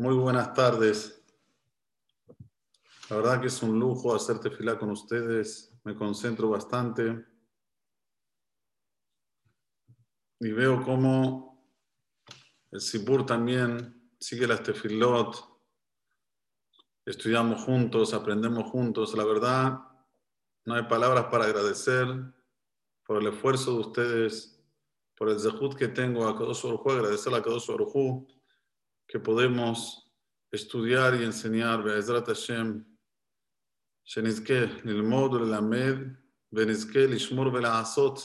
Muy buenas tardes. La verdad que es un lujo hacer tefilá con ustedes. Me concentro bastante. Y veo cómo el Sibur también sigue las tefilot. Estudiamos juntos, aprendemos juntos. La verdad, no hay palabras para agradecer por el esfuerzo de ustedes, por el zehut que tengo a Kadosh Baruj agradecer a Kadosh Baruj que podemos estudiar y enseñar, Be'ezrat Hashem, Shenizke, Nilmod, Lelamed, Benizke, Lishmur, Belazot,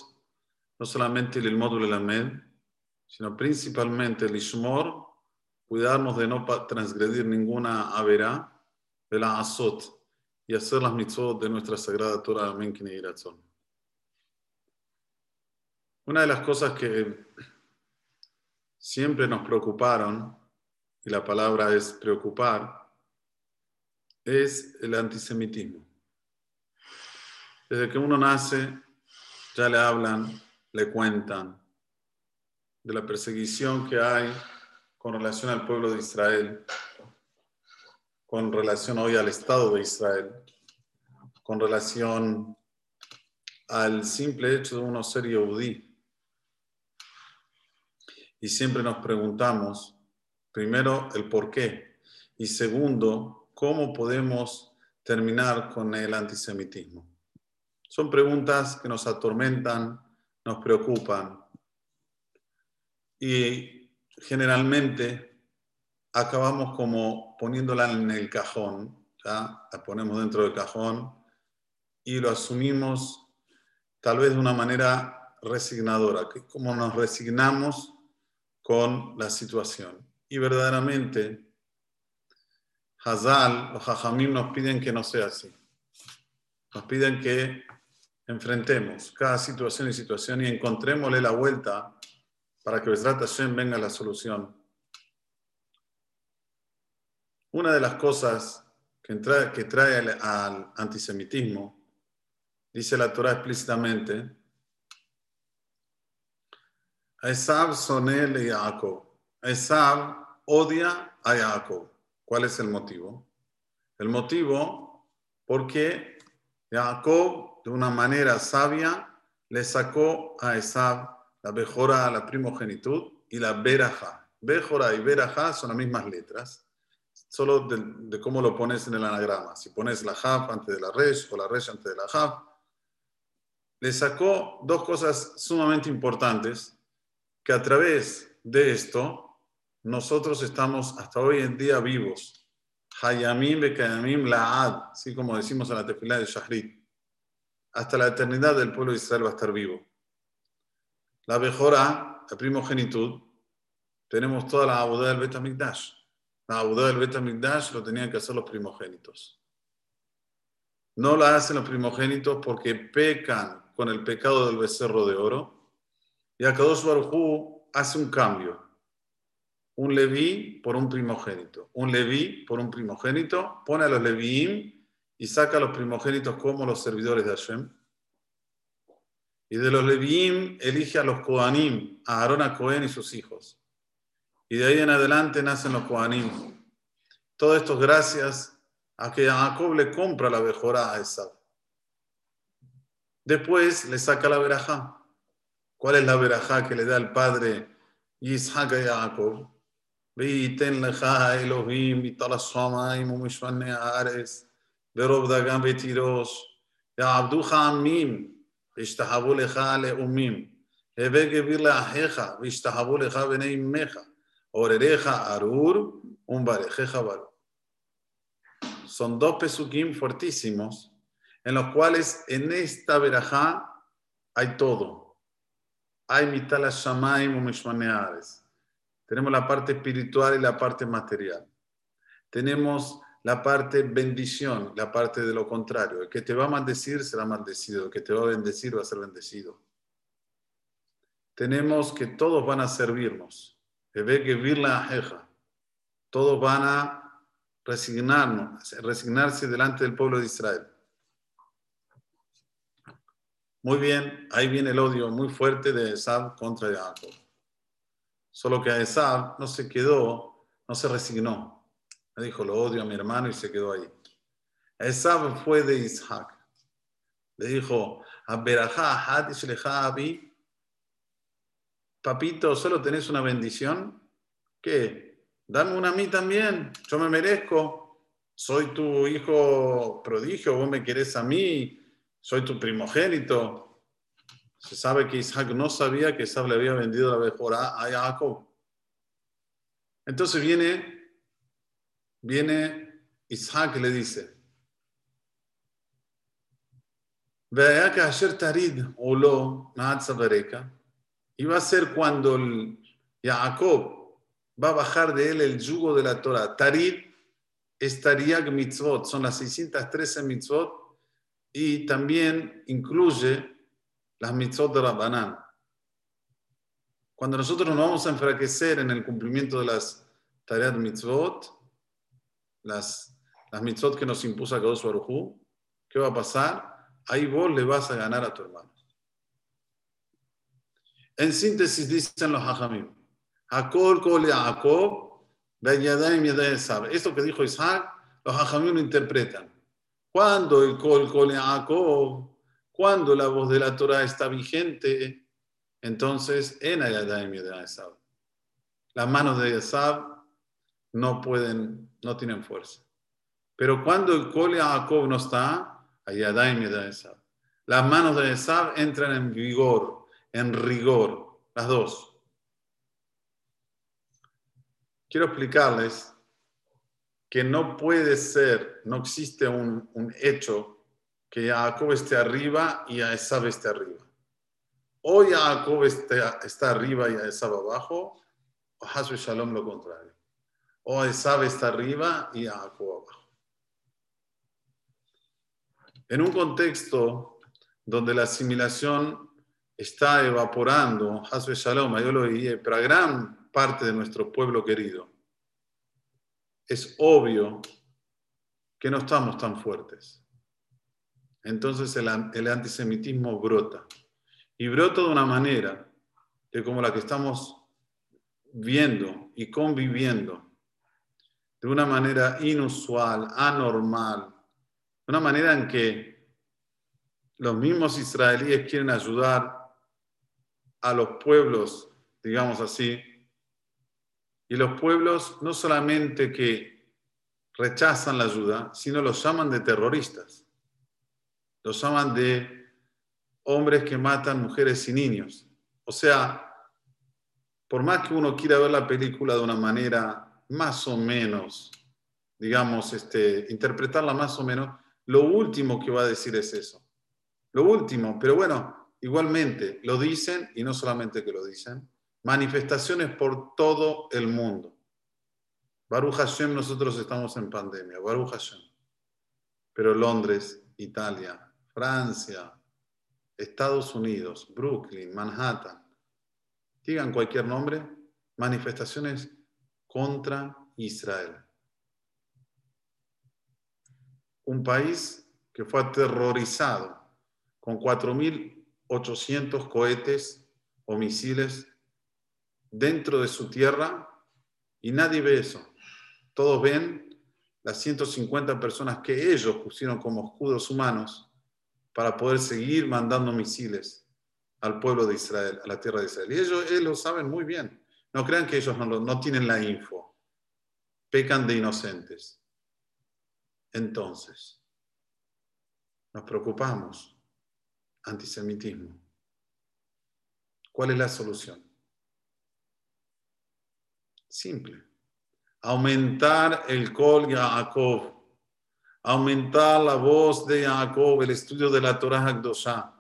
no solamente Nilmod, Lelamed, sino principalmente Lishmor, cuidarnos de no transgredir ninguna averá, Belazot, y hacer las mitzvot de nuestra sagrada Torah, Amén, Kineirazón. Una de las cosas que siempre nos preocuparon, y la palabra es preocupar, es el antisemitismo. Desde que uno nace, ya le hablan, le cuentan de la perseguición que hay con relación al pueblo de Israel, con relación hoy al Estado de Israel, con relación al simple hecho de uno ser yehudí. Y siempre nos preguntamos, Primero, el por qué. Y segundo, cómo podemos terminar con el antisemitismo. Son preguntas que nos atormentan, nos preocupan. Y generalmente acabamos como poniéndola en el cajón, ¿ya? la ponemos dentro del cajón y lo asumimos tal vez de una manera resignadora, que como nos resignamos con la situación. Y verdaderamente, Hazal, los Jajamim nos piden que no sea así. Nos piden que enfrentemos cada situación y situación y encontrémosle la vuelta para que Besrat Hashem venga la solución. Una de las cosas que trae, que trae al, antisemitismo, dice la Torah explícitamente, Esav sonel Jacob. Esav odia a Jacob. ¿Cuál es el motivo? El motivo porque Jacob, de una manera sabia, le sacó a Esav la Bejora, la primogenitud, y la Beraja. Bejora y Beraja son las mismas letras, solo de, cómo lo pones en el anagrama. Si pones la Jav antes de la Resh o la Resh antes de la Jav, le sacó dos cosas sumamente importantes que a través de esto nosotros estamos hasta hoy en día vivos. Hayamim bekayamim la'ad, así como decimos en la tefilá de Shahrit. Hasta la eternidad del pueblo de Israel va a estar vivo. La Bejora, la primogenitud, tenemos toda la abodá del Betamikdash. La abodá del Betamikdash lo tenían que hacer los primogénitos. No la hacen los primogénitos porque pecan con el pecado del becerro de oro. Y Akadosh Baruj hace un cambio un leví por un primogénito. Un leví por un primogénito, pone a los levíim y saca a los primogénitos como los servidores de Hashem. Y de los levíim elige a los koanim, a Aarón a Cohen y sus hijos. Y de ahí en adelante nacen los koanim. Todo esto es gracias a que Jacob le compra la mejora a Esab. Después le saca la verajá. ¿Cuál es la verajá que le da el padre Isaac a Jacob? וייתן לך האלוהים מטל השמיים ומשמני הארץ ורוב דגן ותירוש יעבדוך עמים וישתחוו לך לאומים הווה גביר לאחיך וישתחוו לך בני אמך עורריך ארור ומברכך ברור. Son dos pesukim fuertísimos en los cuales en esta verajá hay todo. Hay mital shamayim u mishmaneares. tenemos la parte espiritual y la parte material. Tenemos la parte bendición, la parte de lo contrario. El que te va a maldecir será maldecido, el que te va a bendecir va a ser bendecido. Tenemos que todos van a servirnos. Todos van a resignarnos, resignarse delante del pueblo de Israel. Muy bien, ahí viene el odio muy fuerte de Esab contra Jacob. Solo que Esav no se quedó, no se resignó. Me dijo, lo odio a mi hermano y se quedó ahí. Esab fue de Isaac. Le dijo, papito, ¿solo tenés una bendición? ¿Qué? Dame una a mí también, yo me merezco. Soy tu hijo prodigio, vos me querés a mí, soy tu primogénito. Se sabe que Isaac no sabía que Isaac le había vendido la mejora a Jacob. Entonces viene, viene Isaac le dice, y va a ser cuando Jacob va a bajar de él el yugo de la Torah. Tarid es Tariag mitzvot, son las 613 mitzvot y también incluye las mitzvot de Rabbanán. Cuando nosotros nos vamos a enfraquecer en el cumplimiento de las tareas mitzvot, las, las mitzvot que nos impuso Kadosh Baruj ¿qué va a pasar? Ahí vos le vas a ganar a tu hermano. En síntesis dicen los hajamim, kol Jacob, Esto que dijo Isaac, los hajamim lo interpretan. Cuando el kol kol Jacob, cuando la voz de la Torah está vigente, entonces en Ayadaim Yadayim Las manos de Yasab no pueden, no tienen fuerza. Pero cuando el kol Jacob no está, Ayadaim Yadayim Las manos de Esab entran en vigor, en rigor, las dos. Quiero explicarles que no puede ser, no existe un, hecho que Jacob esté arriba y Esab esté arriba. O Jacob está, está arriba y Esab abajo, o Hasbe Shalom lo contrario. O Esab está arriba y Jacob abajo. En un contexto donde la asimilación está evaporando, Hasbe Shalom, yo lo dije, para gran parte de nuestro pueblo querido, es obvio que no estamos tan fuertes. Entonces el, antisemitismo brota. Y brota de una manera de como la que estamos viendo y conviviendo, de una manera inusual, anormal, de una manera en que los mismos israelíes quieren ayudar a los pueblos, digamos así, y los pueblos no solamente que rechazan la ayuda, sino los llaman de terroristas, los llaman de hombres que matan mujeres y niños. O sea, por más que uno quiera ver la película de una manera más o menos, digamos, este, interpretarla más o menos, lo último que va a decir es eso. Lo último, pero bueno, igualmente lo dicen y no solamente que lo dicen, manifestaciones por todo el mundo. Baruch Hashem, nosotros estamos en pandemia, Baruch Hashem. Pero Londres, Italia, Francia, Estados Unidos, Brooklyn, Manhattan, digan cualquier nombre, manifestaciones contra Israel un país que fue aterrorizado con 4.800 cohetes o misiles dentro de su tierra y nadie ve eso. Todos ven las 150 personas que ellos pusieron como escudos humanos para poder seguir mandando misiles al pueblo de Israel, a la tierra de Israel. Y ellos, lo saben muy bien. No crean que ellos no, no tienen la info. Pecan de inocentes. Entonces, nos preocupamos. Antisemitismo. ¿Cuál es la solución? Simple. Aumentar el Kol Yaakov. Aumentar la voz de Jacob, el estudio de la Torah Hakdoshah.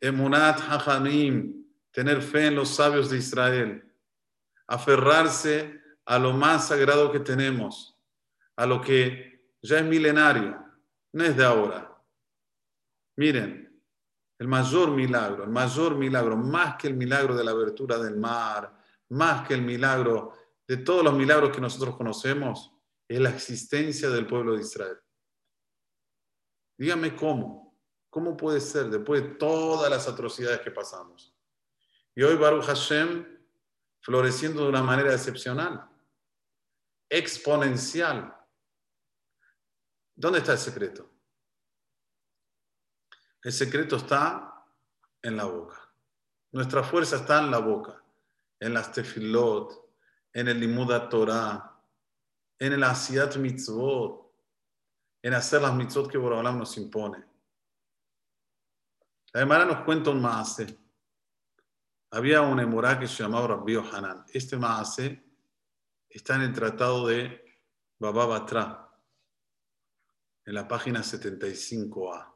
Emunat Hachanim. Tener fe en los sabios de Israel. Aferrarse a lo más sagrado que tenemos. A lo que ya es milenario, no es de ahora. Miren, el mayor milagro, el mayor milagro, más que el milagro de la abertura del mar, más que el milagro de todos los milagros que nosotros conocemos, es la existencia del pueblo de Israel. Dígame cómo, cómo puede ser después de todas las atrocidades que pasamos. Y hoy Baruch Hashem floreciendo de una manera excepcional. exponencial. ¿Dónde está el secreto? El secreto está en la boca. Nuestra fuerza está en la boca, en las tefilot, en el limuda Torah, en el asiat mitzvot, en hacer las mitzvot que Borobalam nos impone. La Gemara nos cuenta un maase. Había un emorá que se llamaba Rabbi Hanan. Este maase está en el tratado de Baba Batra, en la página 75a.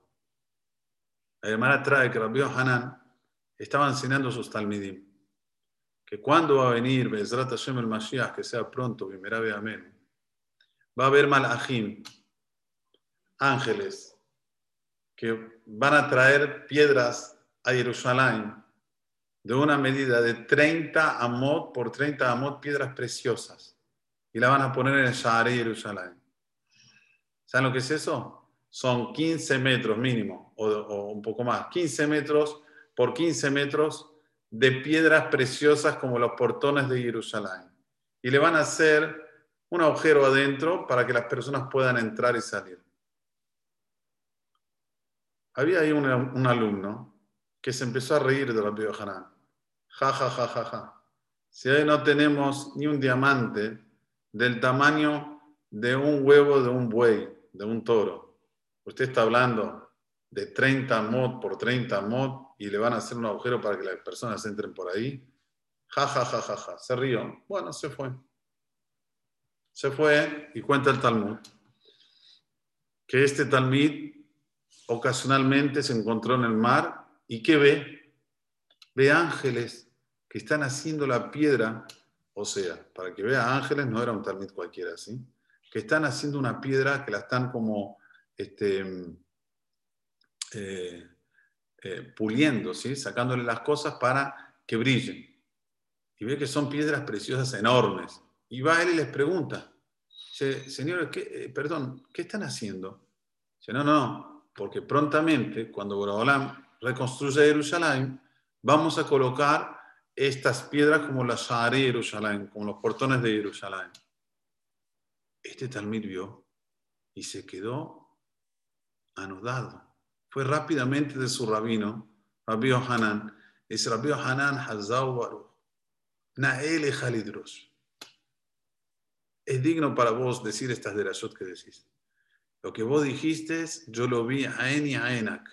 La Gemara trae que Rabbi Hanan estaba enseñando a sus talmidim que cuando va a venir Bezrat Hashem el Mashiach, que sea pronto, Bimerabe Amén, va a haber malachim, ángeles, que van a traer piedras a Jerusalén de una medida de 30 amot por 30 amot, piedras preciosas, y la van a poner en el Shahar Jerusalén. ¿Saben lo que es eso? Son 15 metros mínimo, o, o un poco más, 15 metros por 15 metros de piedras preciosas como los portones de Jerusalén. Y le van a hacer un agujero adentro para que las personas puedan entrar y salir. Había ahí un, alumno que se empezó a reír de Rabbi Hanan. Ja, ja, ja, ja, ja. Si hoy no tenemos ni un diamante del tamaño de un huevo de un buey, de un toro, usted está hablando de 30 mod por 30 mod y le van a hacer un agujero para que las personas entren por ahí. Ja, ja, ja, ja, ja. Se rió. Bueno, se fue. Se fue y cuenta el Talmud que este Talmud ocasionalmente se encontró en el mar y ¿qué ve? Ve ángeles que están haciendo la piedra, o sea, para que vea ángeles no era un Talmud cualquiera, ¿sí? Que están haciendo una piedra que la están como este, eh, eh, puliendo, ¿sí? sacándole las cosas para que brillen. Y ve que son piedras preciosas enormes. Y va él y les pregunta, señores, ¿qué, eh, perdón, ¿qué están haciendo? Dice, no, no, porque prontamente, cuando Borobolam reconstruye Jerusalén, vamos a colocar estas piedras como la Shari de Jerusalén, como los portones de Jerusalén. Este Talmud vio y se quedó anudado fue rápidamente de su rabino, Rabbi Hanan. Es Rabbi Hanan Hazau Naele Halidros. Es digno para vos decir estas de derashot que decís. Lo que vos dijiste, yo lo vi a En y a Enak.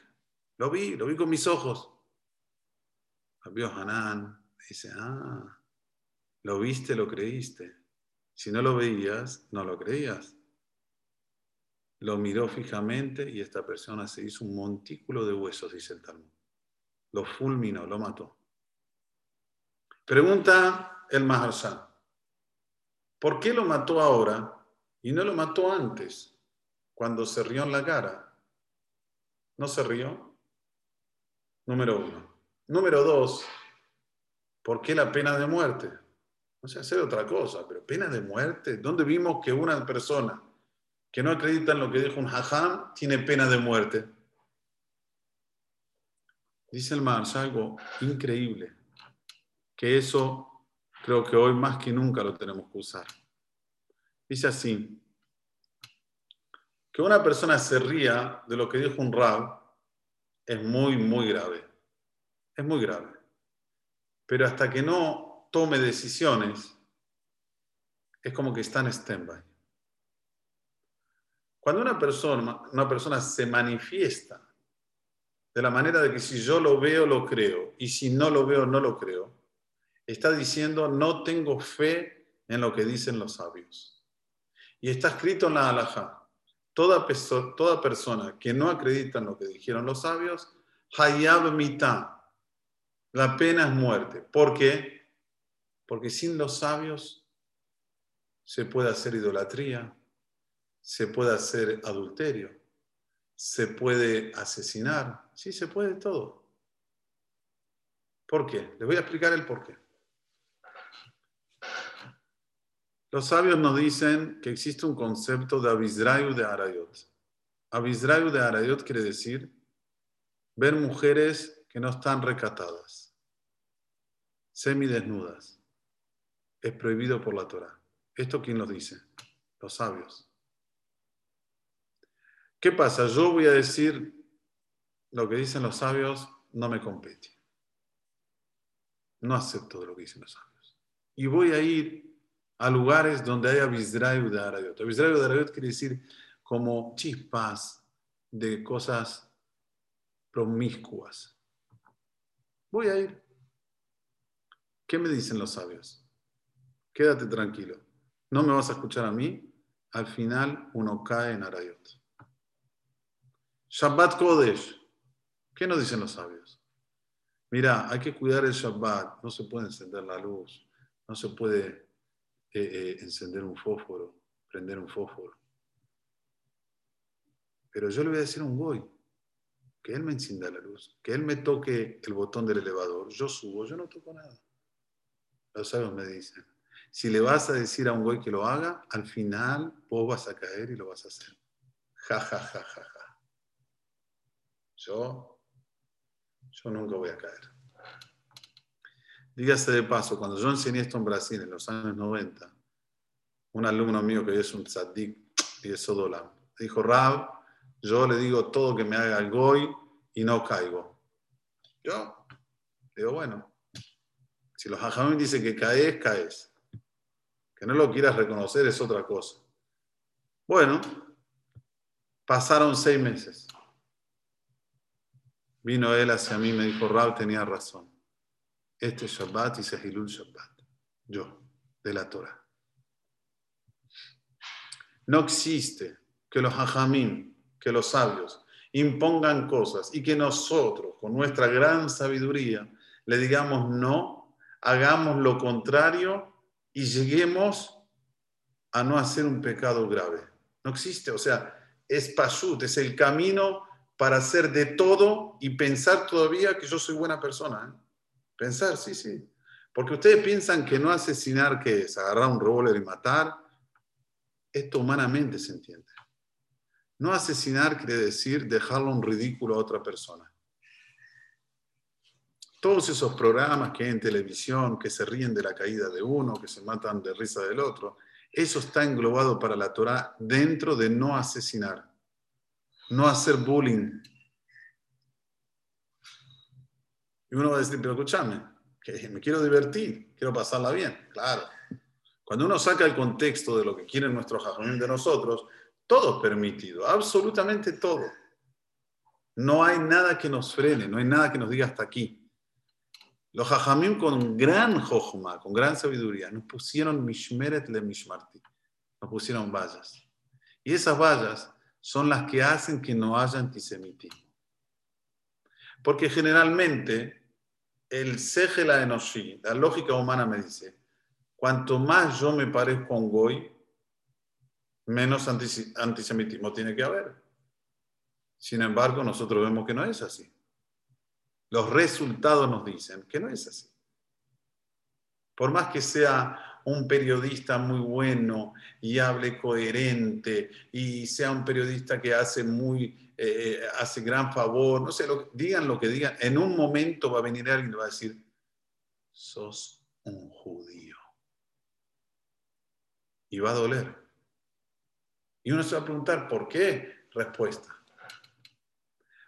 Lo vi, lo vi con mis ojos. Rabbi Hanan dice, ah, lo viste, lo creíste. Si no lo veías, no lo creías lo miró fijamente y esta persona se hizo un montículo de huesos, dice el Talmud. Lo fulminó, lo mató. Pregunta el Maharshan, ¿por qué lo mató ahora y no lo mató antes, cuando se rió en la cara? ¿No se rió? Número uno. Número dos, ¿por qué la pena de muerte? No sé hacer otra cosa, pero pena de muerte. ¿Dónde vimos que una persona que no acreditan lo que dijo un hajam, tiene pena de muerte. Dice el Mars algo increíble, que eso creo que hoy más que nunca lo tenemos que usar. Dice así, que una persona se ría de lo que dijo un rab es muy, muy grave. Es muy grave. Pero hasta que no tome decisiones, es como que está en stand-by. Cuando una persona, una persona se manifiesta de la manera de que si yo lo veo, lo creo, y si no lo veo, no lo creo, está diciendo, no tengo fe en lo que dicen los sabios. Y está escrito en la halajá, toda, toda persona que no acredita en lo que dijeron los sabios, hayab mitá, la pena es muerte. ¿Por qué? Porque sin los sabios se puede hacer idolatría, se puede hacer adulterio, se puede asesinar, sí, se puede todo. ¿Por qué? Les voy a explicar el por qué. Los sabios nos dicen que existe un concepto de Abisrayu de Arayot. Abisrayu de Arayot quiere decir ver mujeres que no están recatadas, semidesnudas. Es prohibido por la Torah. ¿Esto quién lo dice? Los sabios. ¿Qué pasa? Yo voy a decir lo que dicen los sabios, no me compete. No acepto lo que dicen los sabios. Y voy a ir a lugares donde haya Vizrayu de Arayot. Vizrayu de Arayot quiere decir como chispas de cosas promiscuas. Voy a ir. ¿Qué me dicen los sabios? Quédate tranquilo. No me vas a escuchar a mí. Al final uno cae en Arayot. Shabbat Kodesh. ¿Qué nos dicen los sabios? Mira, hay que cuidar el Shabbat. No se puede encender la luz. No se puede eh, eh, encender un fósforo, prender un fósforo. Pero yo le voy a decir a un goy que él me encienda la luz, que él me toque el botón del elevador. Yo subo, yo no toco nada. Los sabios me dicen, si le vas a decir a un goy que lo haga, al final vos vas a caer y lo vas a hacer. Ja, ja, ja, ja, ja. Yo, yo nunca voy a caer. Dígase de paso, cuando yo enseñé esto en Brasil en los años 90, un alumno mío que es un tzadik y es Sodolam, dijo, Rab, yo le digo todo que me haga el goy y no caigo. Yo digo, bueno, si los hajamim dicen que caes, caes. Que no lo quieras reconocer es otra cosa. Bueno, pasaron seis meses. Vino él hacia mí y me dijo, Rab tenía razón. Este Shabbat y Sehilul Shabbat. Yo, de la Torah. No existe que los hajamim, que los sabios, impongan cosas y que nosotros, con nuestra gran sabiduría, le digamos no, hagamos lo contrario y lleguemos a no hacer un pecado grave. No existe, o sea, es pashut, es el camino para hacer de todo y pensar todavía que yo soy buena persona. ¿eh? Pensar, sí, sí. Porque ustedes piensan que no asesinar, que es agarrar un revólver y matar, esto humanamente se entiende. No asesinar quiere decir dejarlo un ridículo a otra persona. Todos esos programas que hay en televisión, que se ríen de la caída de uno, que se matan de risa del otro, eso está englobado para la Torah dentro de no asesinar no hacer bullying. Y uno va a decir, pero escúchame, que me quiero divertir, quiero pasarla bien. Claro. Cuando uno saca el contexto de lo que quieren nuestros jajamín de nosotros, todo es permitido, absolutamente todo. No hay nada que nos frene, no hay nada que nos diga hasta aquí. Los jajamim con gran jojma, con gran sabiduría, nos pusieron mishmeret le mishmarti, nos pusieron vallas. Y esas vallas son las que hacen que no haya antisemitismo. Porque generalmente el la enoshi, la lógica humana me dice, cuanto más yo me parezco a un goy, menos antisemitismo tiene que haber. Sin embargo, nosotros vemos que no es así. Los resultados nos dicen que no es así. Por más que sea un periodista muy bueno y hable coherente y sea un periodista que hace muy, eh, hace gran favor, no sé, lo, digan lo que digan, en un momento va a venir alguien y va a decir, sos un judío. Y va a doler. Y uno se va a preguntar, ¿por qué? Respuesta.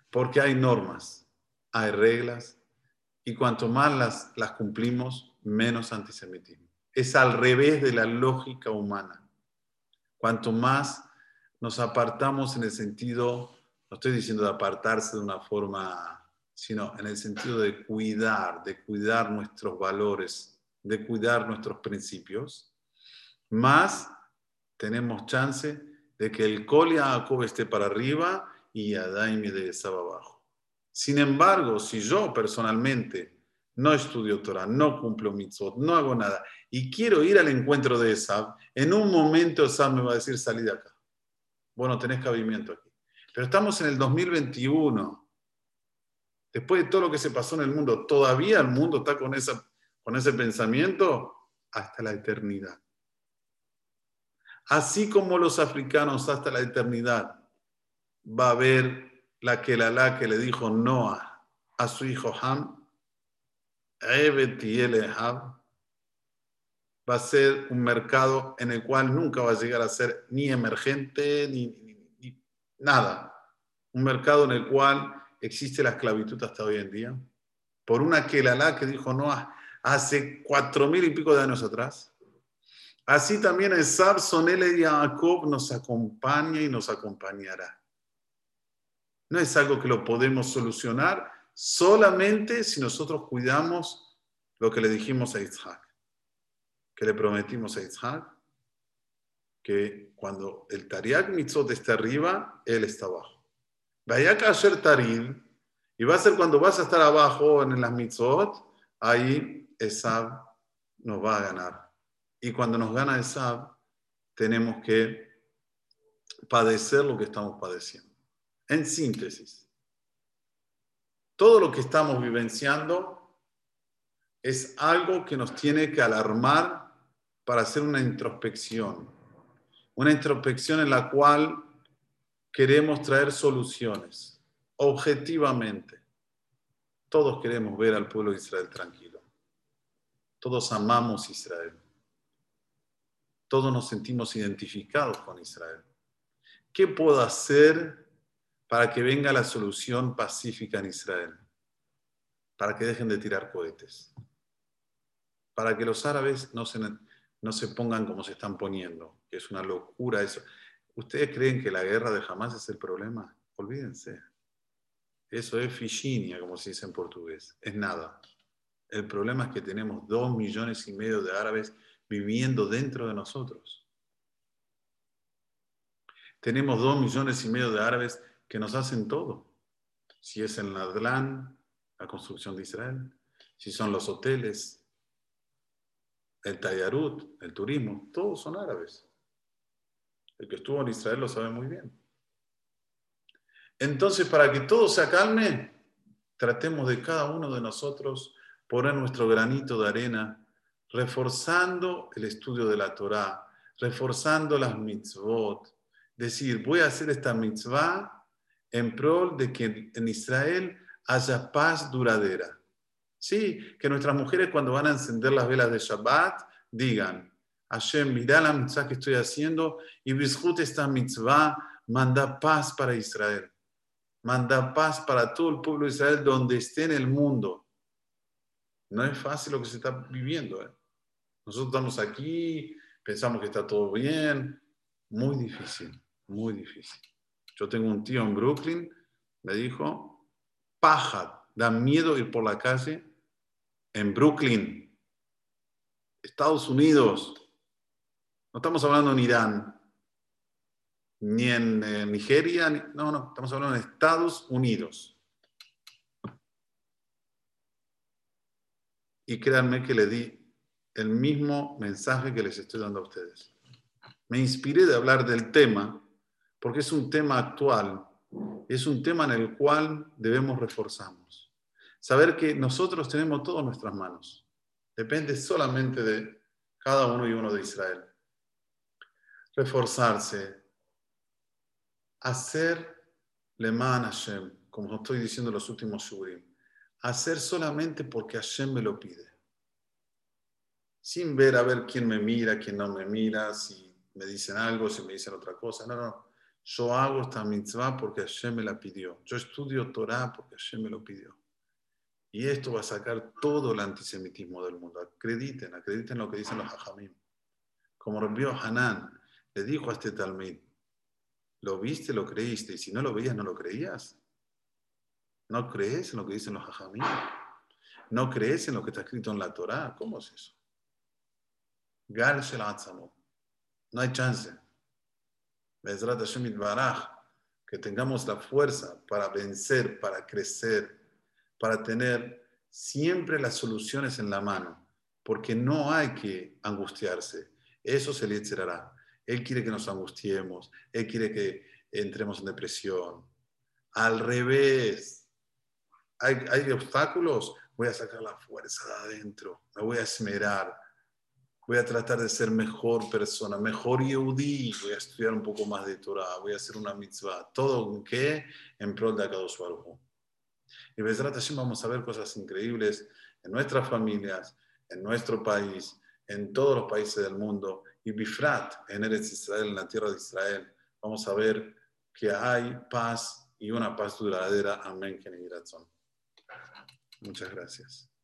Porque hay normas, hay reglas, y cuanto más las, las cumplimos, menos antisemitismo es al revés de la lógica humana. Cuanto más nos apartamos en el sentido, no estoy diciendo de apartarse de una forma, sino en el sentido de cuidar, de cuidar nuestros valores, de cuidar nuestros principios, más tenemos chance de que el Kol Jacob esté para arriba y Adaimi de estaba abajo. Sin embargo, si yo personalmente no estudio Torah, no cumplo mitzvot, no hago nada, y quiero ir al encuentro de Esab, en un momento Esab me va a decir, salí de acá. Bueno, tenés cabimiento aquí. Pero estamos en el 2021. Después de todo lo que se pasó en el mundo, ¿todavía el mundo está con, esa, con ese pensamiento? Hasta la eternidad. Así como los africanos hasta la eternidad va a haber la que la que le dijo Noah a su hijo Ham, va a ser un mercado en el cual nunca va a llegar a ser ni emergente ni, nada. Un mercado en el cual existe la esclavitud hasta hoy en día. Por una que la que dijo no hace cuatro mil y pico de años atrás. Así también el Sab, Sonele y Jacob nos acompaña y nos acompañará. No es algo que lo podemos solucionar solamente si nosotros cuidamos lo que le dijimos a Isaac que le prometimos a Isaac, que cuando el Tariak Mitzot está arriba, él está abajo. Vaya a caer Tarim, y va a ser cuando vas a estar abajo en las Mitzot, ahí Esab nos va a ganar. Y cuando nos gana Esab, tenemos que padecer lo que estamos padeciendo. En síntesis, todo lo que estamos vivenciando es algo que nos tiene que alarmar para hacer una introspección. Una introspección en la cual queremos traer soluciones, objetivamente. Todos queremos ver al pueblo de Israel tranquilo. Todos amamos Israel. Todos nos sentimos identificados con Israel. ¿Qué puedo hacer para que venga la solución pacífica en Israel? Para que dejen de tirar cohetes. Para que los árabes no se, no se pongan como se están poniendo, que es una locura eso. ¿Ustedes creen que la guerra de Hamas es el problema? Olvídense. Eso es fichinha, como se dice en portugués. Es nada. El problema es que tenemos dos millones y medio de árabes viviendo dentro de nosotros. Tenemos dos millones y medio de árabes que nos hacen todo. Si es el Nadlán, la construcción de Israel, si son los hoteles, el Tayarut, el turismo, todos son árabes. El que estuvo en Israel lo sabe muy bien. Entonces, para que todo se acalme, tratemos de cada uno de nosotros poner nuestro granito de arena, reforzando el estudio de la Torá, reforzando las mitzvot. Decir, voy a hacer esta mitzvah en pro de que en Israel haya paz duradera. Sí, que nuestras mujeres cuando van a encender las velas de Shabbat digan, Hashem, mira la mitzvah que estoy haciendo y Bishut esta mitzvah manda paz para Israel. Manda paz para todo el pueblo de Israel donde esté en el mundo. No es fácil lo que se está viviendo. ¿eh? Nosotros estamos aquí, pensamos que está todo bien. Muy difícil, muy difícil. Yo tengo un tío en Brooklyn, me dijo, paja, da miedo ir por la calle en Brooklyn, Estados Unidos. No estamos hablando en Irán, ni en eh, Nigeria, no, no, estamos hablando en Estados Unidos. Y créanme que le di el mismo mensaje que les estoy dando a ustedes. Me inspiré de hablar del tema porque es un tema actual, es un tema en el cual debemos reforzarnos. Saber que nosotros tenemos todo en nuestras manos. Depende solamente de cada uno y uno de Israel. Reforzarse. Hacer Leman Hashem, como estoy diciendo en los últimos shurim. Hacer solamente porque Hashem me lo pide. Sin ver a ver quién me mira, quién no me mira, si me dicen algo, si me dicen otra cosa. No, no. Yo hago esta mitzvah porque Hashem me la pidió. Yo estudio Torah porque Hashem me lo pidió. Y esto va a sacar todo el antisemitismo del mundo. Acrediten, acrediten lo que dicen los hajamim. Como rompió Hanan, le dijo a este Talmud, lo viste, lo creíste, y si no lo veías, no lo creías. ¿No crees en lo que dicen los hajamim? ¿No crees en lo que está escrito en la Torá? ¿Cómo es eso? Gal No hay chance. Que tengamos la fuerza para vencer, para crecer, para tener siempre las soluciones en la mano, porque no hay que angustiarse. Eso se le encerrará. Él quiere que nos angustiemos, Él quiere que entremos en depresión. Al revés, hay, hay obstáculos, voy a sacar la fuerza de adentro, me voy a esmerar, voy a tratar de ser mejor persona, mejor Yehudi, voy a estudiar un poco más de Torah, voy a hacer una mitzvah, todo en qué? En pro de Akadosh Baruch y Besrat vamos a ver cosas increíbles en nuestras familias, en nuestro país, en todos los países del mundo y Bifrat en Eretz Israel, en la tierra de Israel, vamos a ver que hay paz y una paz duradera. Amén. Muchas gracias.